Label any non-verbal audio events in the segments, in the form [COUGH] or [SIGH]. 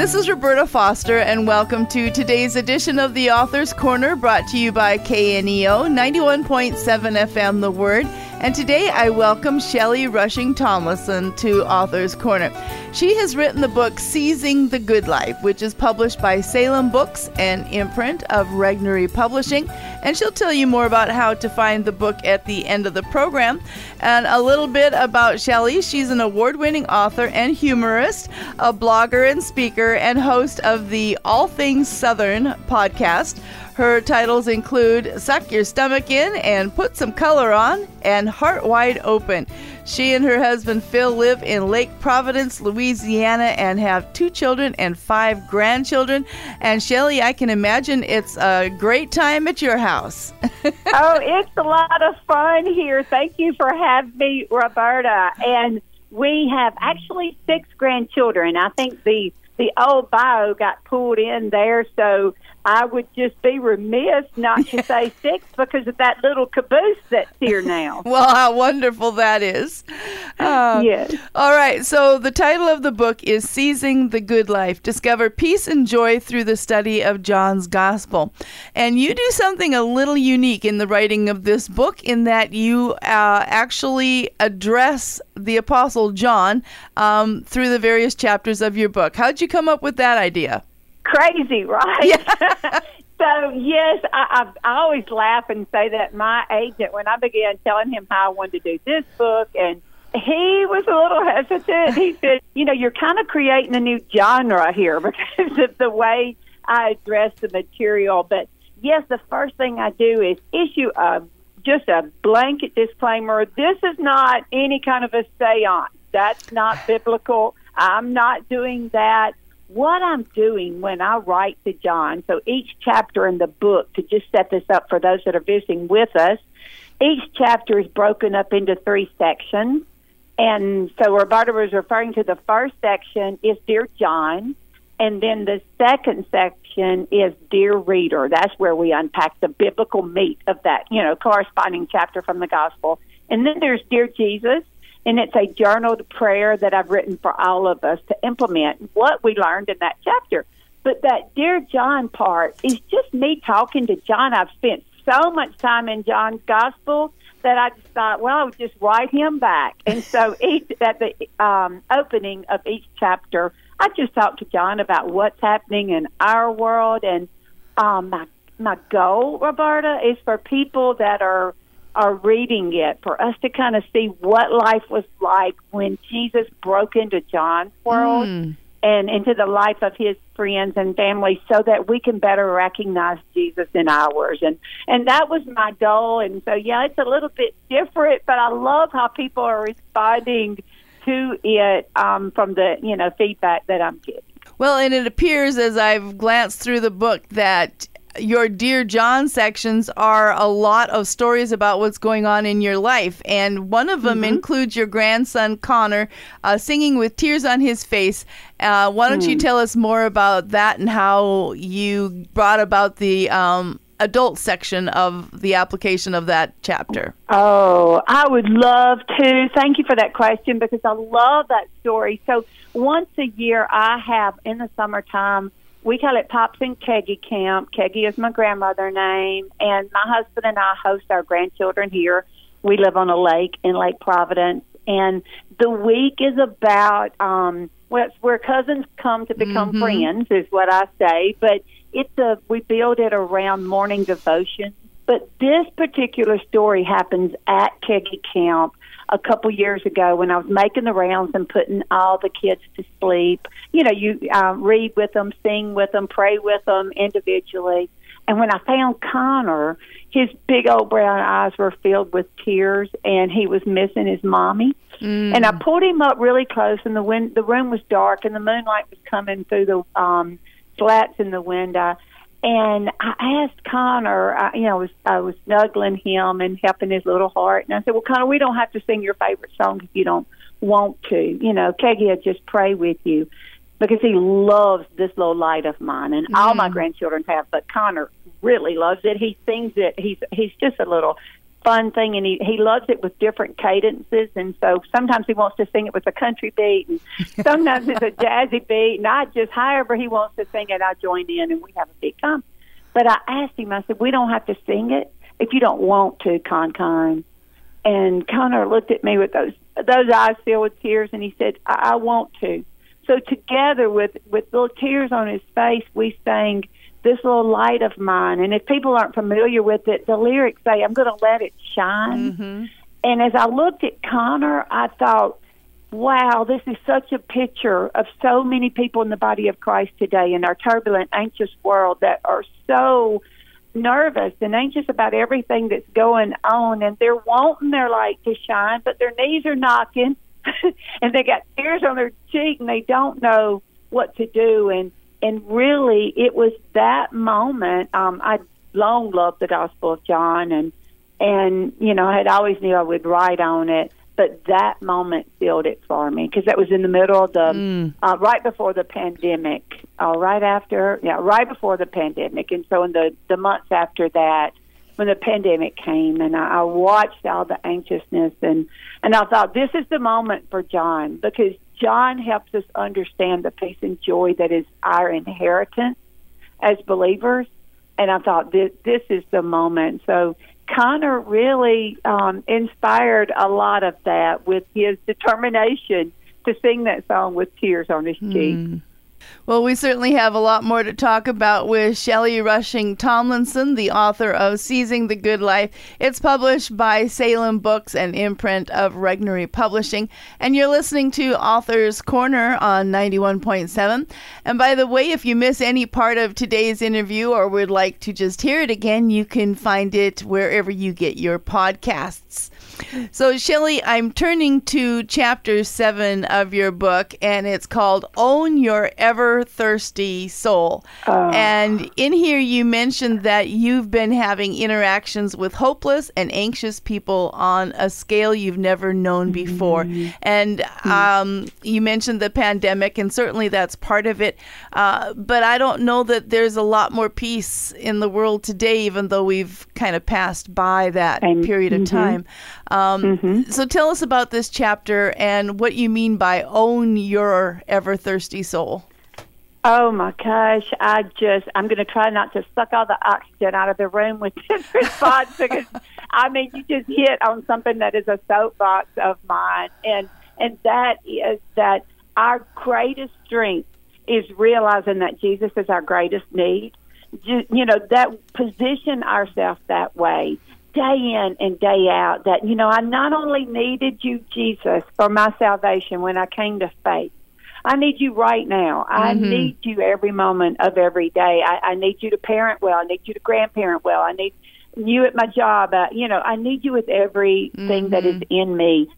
This is Roberta Foster, and welcome to today's edition of the Author's Corner, brought to you by KNEO 91.7 FM The Word. And today I welcome Shellie Rushing Tomlinson to Author's Corner. She has written the book Seizing the Good Life, which is published by Salem Books an imprint of Regnery Publishing. And she'll tell you more about how to find the book at the end of the program. And a little bit about Shellie. She's an award winning author and humorist, a blogger and speaker, and host of the All Things Southern podcast. Her titles include Suck Your Stomach In and Put Some Color On and Heart Wide Open. She and her husband Phil live in Lake Providence, Louisiana, and have two children and five grandchildren. And Shellie, I can imagine it's a great time at your house. [LAUGHS] oh, it's a lot of fun here. Thank you for having me, Roberta. And we have actually six grandchildren. I think the the old bio got pulled in there, so I would just be remiss not to [LAUGHS] say six because of that little caboose that's here now. [LAUGHS] well, how wonderful that is. Uh, yes. All right. So, the title of the book is Seizing the Good Life Discover Peace and Joy Through the Study of John's Gospel. And you do something a little unique in the writing of this book in that you uh, actually address the Apostle John um, through the various chapters of your book. How'd you come up with that idea? Crazy, right? Yeah. [LAUGHS] so yes, I, I, I always laugh and say that my agent, when I began telling him how I wanted to do this book, and he was a little hesitant. He said, "You know, you're kind of creating a new genre here [LAUGHS] because of the way I address the material." But yes, the first thing I do is issue a just a blanket disclaimer. This is not any kind of a seance. That's not biblical. I'm not doing that what I'm doing when I write to John, so each chapter in the book, to just set this up for those that are visiting with us, each chapter is broken up into three sections. And so Roberta was referring to the first section is Dear John, and then the second section is Dear Reader. That's where we unpack the biblical meat of that, you know, corresponding chapter from the gospel. And then there's Dear Jesus, and it's a journaled prayer that I've written for all of us to implement what we learned in that chapter. But that Dear John part is just me talking to John. I've spent so much time in John's gospel that I just thought, well, I would just write him back. And so [LAUGHS] each, at the um, opening of each chapter, I just talk to John about what's happening in our world. And um, my my goal, Roberta, is for people that are are reading it for us to kind of see what life was like when Jesus broke into John's world mm. and into the life of his friends and family so that we can better recognize Jesus in ours and and that was my goal and so yeah it's a little bit different but I love how people are responding to it um, from the you know feedback that I'm getting. Well, and it appears as I've glanced through the book that your Dear John sections are a lot of stories about what's going on in your life. And one of them mm-hmm. includes your grandson, Connor, uh, singing with tears on his face. Uh, why don't mm. you tell us more about that and how you brought about the um, adult section of the application of that chapter? Oh, I would love to. Thank you for that question because I love that story. So, once a year, I have in the summertime we call it Pops and Keggy Camp. Keggy is my grandmother name, and my husband and I host our grandchildren here. We live on a lake in Lake Providence, and the week is about um, well, it's where cousins come to become mm-hmm. friends, is what I say. But it's a we build it around morning devotion. But this particular story happens at Keggy Camp a couple years ago when I was making the rounds and putting all the kids to sleep. You know, you uh, read with them, sing with them, pray with them individually. And when I found Connor, his big old brown eyes were filled with tears, and he was missing his mommy. Mm. And I pulled him up really close, and the wind, the room was dark, and the moonlight was coming through the um, slats in the window and I asked Connor, I, you know, I was I was snuggling him and helping his little heart, and I said, "Well, Connor, we don't have to sing your favorite song if you don't want to. You know, Keggy will just pray with you because he loves this little light of mine, and mm. all my mm. grandchildren have, but Connor really loves it. He sings it. He's he's just a little fun thing, and he he loves it with different cadences. And so sometimes he wants to sing it with a country beat, and [LAUGHS] sometimes it's a jazzy beat. And I just, however he wants to sing it, I join in, and we have a big time. But I asked him, I said, we don't have to sing it if you don't want to, Con Con. And Connor looked at me with those those eyes filled with tears, and he said, I, I want to. So together with with little tears on his face, we sang this little light of mine. And if people aren't familiar with it, the lyrics say, I'm going to let it shine. Mm-hmm. And as I looked at Connor, I thought, wow, this is such a picture of so many people in the body of Christ today in our turbulent, anxious world that are so nervous and anxious about everything that's going on. And they're wanting their light to shine, but their knees are knocking [LAUGHS] and they got tears on their cheek and they don't know what to do. And and really it was that moment um i long loved the gospel of john and and you know i had always knew i would write on it but that moment sealed it for me because that was in the middle of the mm. uh, right before the pandemic uh, right after yeah right before the pandemic and so in the the months after that when the pandemic came and I, I watched all the anxiousness and and I thought this is the moment for John because John helps us understand the peace and joy that is our inheritance as believers. And I thought this, this is the moment. So Connor really um, inspired a lot of that with his determination to sing that song with tears on his mm. Well, we certainly have a lot more to talk about with Shellie Rushing Tomlinson, the author of Seizing the Good Life. It's published by Salem Books and imprint of Regnery Publishing. And you're listening to Author's Corner on 91.7. And by the way, if you miss any part of today's interview or would like to just hear it again, you can find it wherever you get your podcasts. So, Shellie, I'm turning to chapter seven of your book, and it's called Own Your Ever Thirsty Soul. Uh, and in here, you mentioned that you've been having interactions with hopeless and anxious people on a scale you've never known before. Mm-hmm. And um, you mentioned the pandemic, and certainly that's part of it. Uh, but I don't know that there's a lot more peace in the world today, even though we've kind of passed by that period of mm-hmm. time. Um, mm-hmm. So tell us about this chapter and what you mean by own your ever thirsty soul. Oh my gosh, I just, I'm going to try not to suck all the oxygen out of the room with [LAUGHS] this response [LAUGHS] because, I mean, you just hit on something that is a soapbox of mine. And, and that is that our greatest strength is realizing that Jesus is our greatest need. You know, that position ourselves that way day in and day out that, you know, I not only needed you, Jesus, for my salvation when I came to faith, I need you right now. I mm-hmm. need you every moment of every day. I, I need you to parent well. I need you to grandparent well. I need you at my job. Uh, you know, I need you with everything mm-hmm. that is mm-hmm. in me.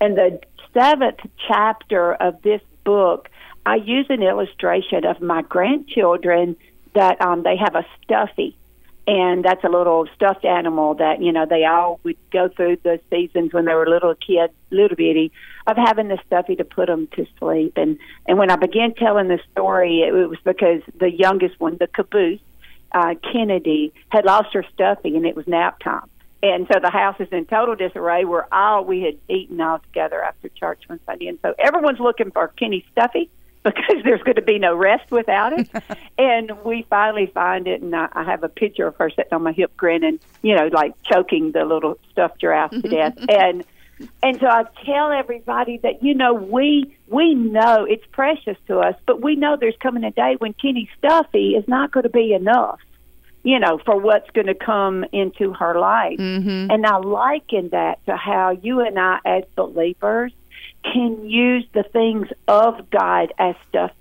And the seventh chapter of this book, I use an illustration of my grandchildren that um, they have a stuffy and that's a little stuffed animal that you know they all would go through the seasons when they were little kids, little bitty, of having the stuffy to put them to sleep. And and when I began telling the story, it, it was because the youngest one, the caboose, uh, Kennedy, had lost her stuffy, and it was nap time. And so the house is in total disarray. We're all we had eaten all together after church one Sunday, and so everyone's looking for Kenny's stuffy [LAUGHS] because there's going to be no rest without it. [LAUGHS] and we finally find it, and I, I have a picture of her sitting on my hip, grinning, you know, like choking the little stuffed giraffe to death. [LAUGHS] And and so I tell everybody that you know we we know it's precious to us, but we know there's coming a day when Kenny Stuffy is not going to be enough, you know, for what's going to come into her life. Mm-hmm. And I liken that to how you and I, as believers, can use the things of God as stuff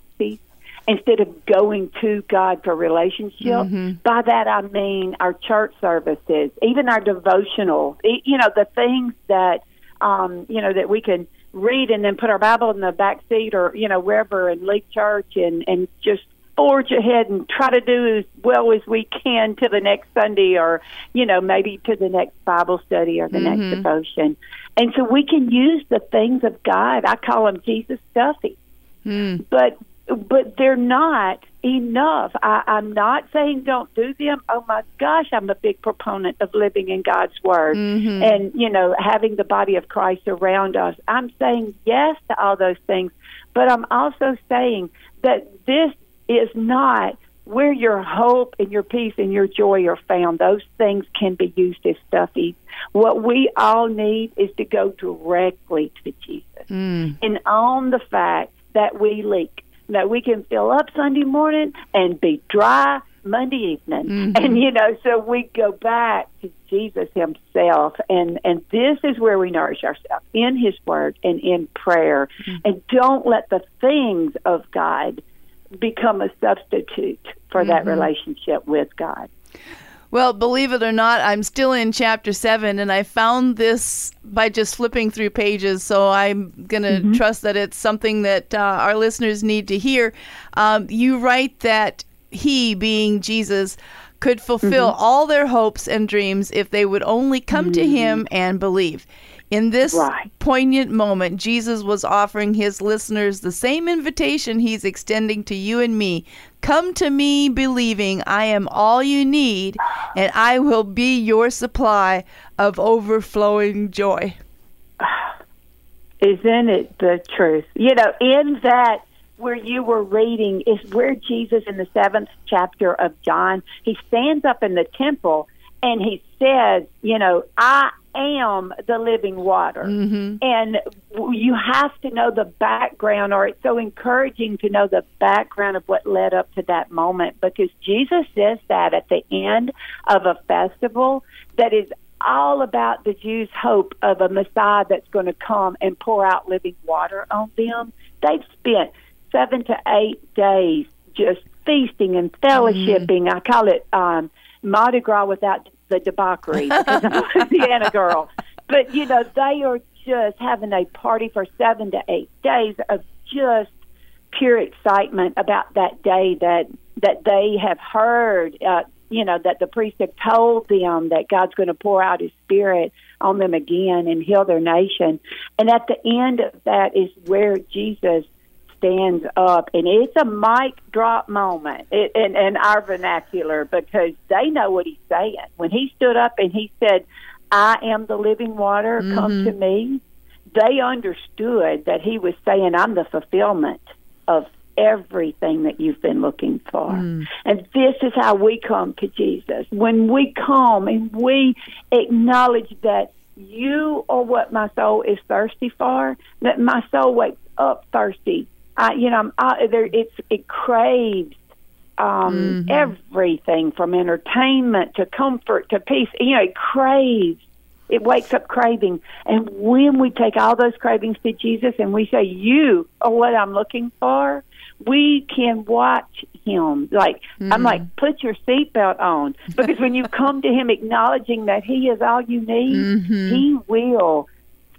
instead of going to God for relationship. Mm-hmm. By that I mean our church services, even our devotional, you know, the things that um, you know that we can read and then put our Bible in the back seat or you know wherever and leave church and and just forge ahead and try to do as well as we can to the next Sunday or, you know, maybe to the next Bible study or the mm-hmm. next devotion. And so we can use the things of God. I call them Jesus stuffy. Mm. But but they're not enough. I, I'm not saying don't do them. Oh my gosh, I'm a big proponent of living in God's Word Mhm. and, you know, having the body of Christ around us. I'm saying yes to all those things, but I'm also saying that this is not where your hope and your peace and your joy are found. Those things can be used as stuffies. What we all need is to go directly to Jesus Mm. and own the fact that we leak, that we can fill up Sunday morning and be dry Monday evening. Mhm. And you know, so we go back to Jesus himself and and this is where we nourish ourselves in his word and in prayer. And don't let the things of God become a substitute for that Mhm. relationship with God. Well, believe it or not, I'm still in chapter seven, and I found this by just flipping through pages. So I'm going to trust that it's something that uh, our listeners need to hear. Um, you write that he, being Jesus, could fulfill all their hopes and dreams if they would only come to him and believe. In this Right. poignant moment, Jesus was offering his listeners the same invitation he's extending to you and me. Come to me believing I am all you need, and I will be your supply of overflowing joy. [SIGHS] Isn't it the truth? You know, in that where you were reading is where Jesus in the seventh chapter of John, he stands up in the temple and he says, you know, I am the living water. hmm And you have to know the background, or it's so encouraging to know the background of what led up to that moment because Jesus says that at the end of a festival that is all about the Jews' hope of a Messiah that's going to come and pour out living water on them. They've spent seven to eight days just feasting and fellowshipping. I call it um, Mardi Gras without the debauchery because I'm a Louisiana girl. But, you know, they are just having a party for seven to eight days of just pure excitement about that day that that they have heard uh, you know that the priest have told them that God's going to pour out his spirit on them again and heal their nation and at the end of that is where Jesus stands up and it's a mic drop moment in, in, in our vernacular because they know what he's saying when he stood up and he said I am the living water come mm-hmm. to me they understood that he was saying, I'm the fulfillment of everything that you've been looking for. Mm. And this is how we come to Jesus. When we come and we acknowledge that you are what my soul is thirsty for, that my soul wakes up thirsty. I, you know, I, there, it's, it craves um, mm-hmm. everything from entertainment to comfort to peace. You know, it craves it wakes up craving. And when we take all those cravings to Jesus and we say, You are what I'm looking for, we can watch him. Like, I'm like, mm-hmm. put your seatbelt on. Because when you come to him acknowledging that he is all you need, mm-hmm. he will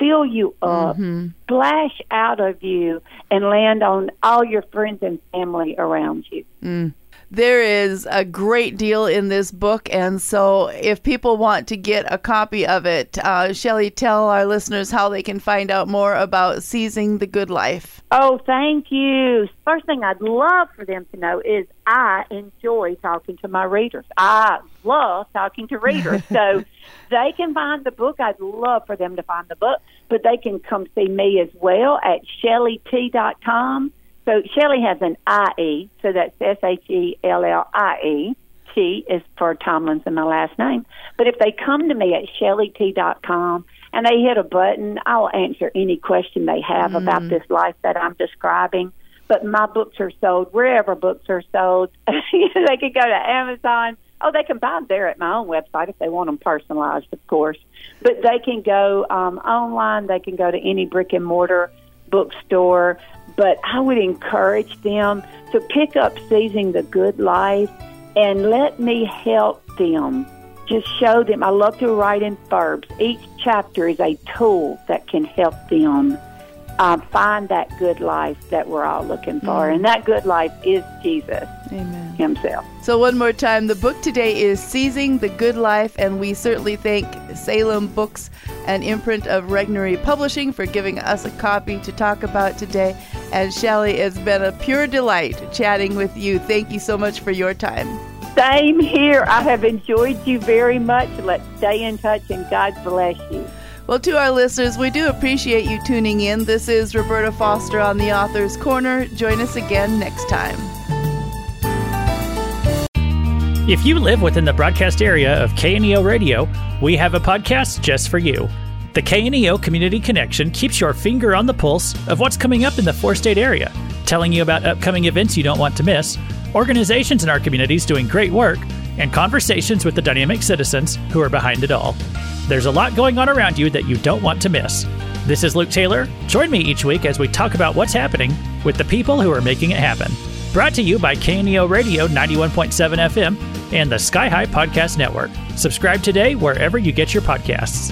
fill you up, mm-hmm. splash out of you, and land on all your friends and family around you. Mm. There is a great deal in this book, and so if people want to get a copy of it, uh, Shellie, tell our listeners how they can find out more about Seizing the Good Life. Oh, thank you. First thing I'd love for them to know is I enjoy talking to my readers. I love talking to readers. [LAUGHS] so they can find the book. I'd love for them to find the book, but they can come see me as well at shelliet.com. So Shellie has an IE, so that's S H E L L I E. T is for Tomlinson, my last name. But if they come to me at shelliet.com and they hit a button, I'll answer any question they have about this life that I'm describing. But my books are sold wherever books are sold. [LAUGHS] they can go to Amazon. Oh, they can buy them there at my own website if they want them personalized, of course. But they can go um, online. They can go to any brick and mortar bookstore. But I would encourage them to pick up Seizing the Good Life and let me help them. Just show them. I love to write in verbs. Each chapter is a tool that can help them uh, find that good life that we're all looking for. And that good life is Jesus Amen. himself. So, one more time, the book today is Seizing the Good Life, and we certainly thank Salem Books and imprint of Regnery Publishing for giving us a copy to talk about today. And Shellie, it's been a pure delight chatting with you. Thank you so much for your time. Same here. I have enjoyed you very much. Let's stay in touch and God bless you. Well, to our listeners, we do appreciate you tuning in. This is Roberta Foster on the Author's Corner. Join us again next time. If you live within the broadcast area of KNEO Radio, we have a podcast just for you. The KNEO Community Connection keeps your finger on the pulse of what's coming up in the four state area, telling you about upcoming events you don't want to miss, organizations in our communities doing great work, and conversations with the dynamic citizens who are behind it all. There's a lot going on around you that you don't want to miss. This is Luke Taylor. Join me each week as we talk about what's happening with the people who are making it happen. Brought to you by KNEO Radio 91.7 FM and the Sky High Podcast Network. Subscribe today wherever you get your podcasts.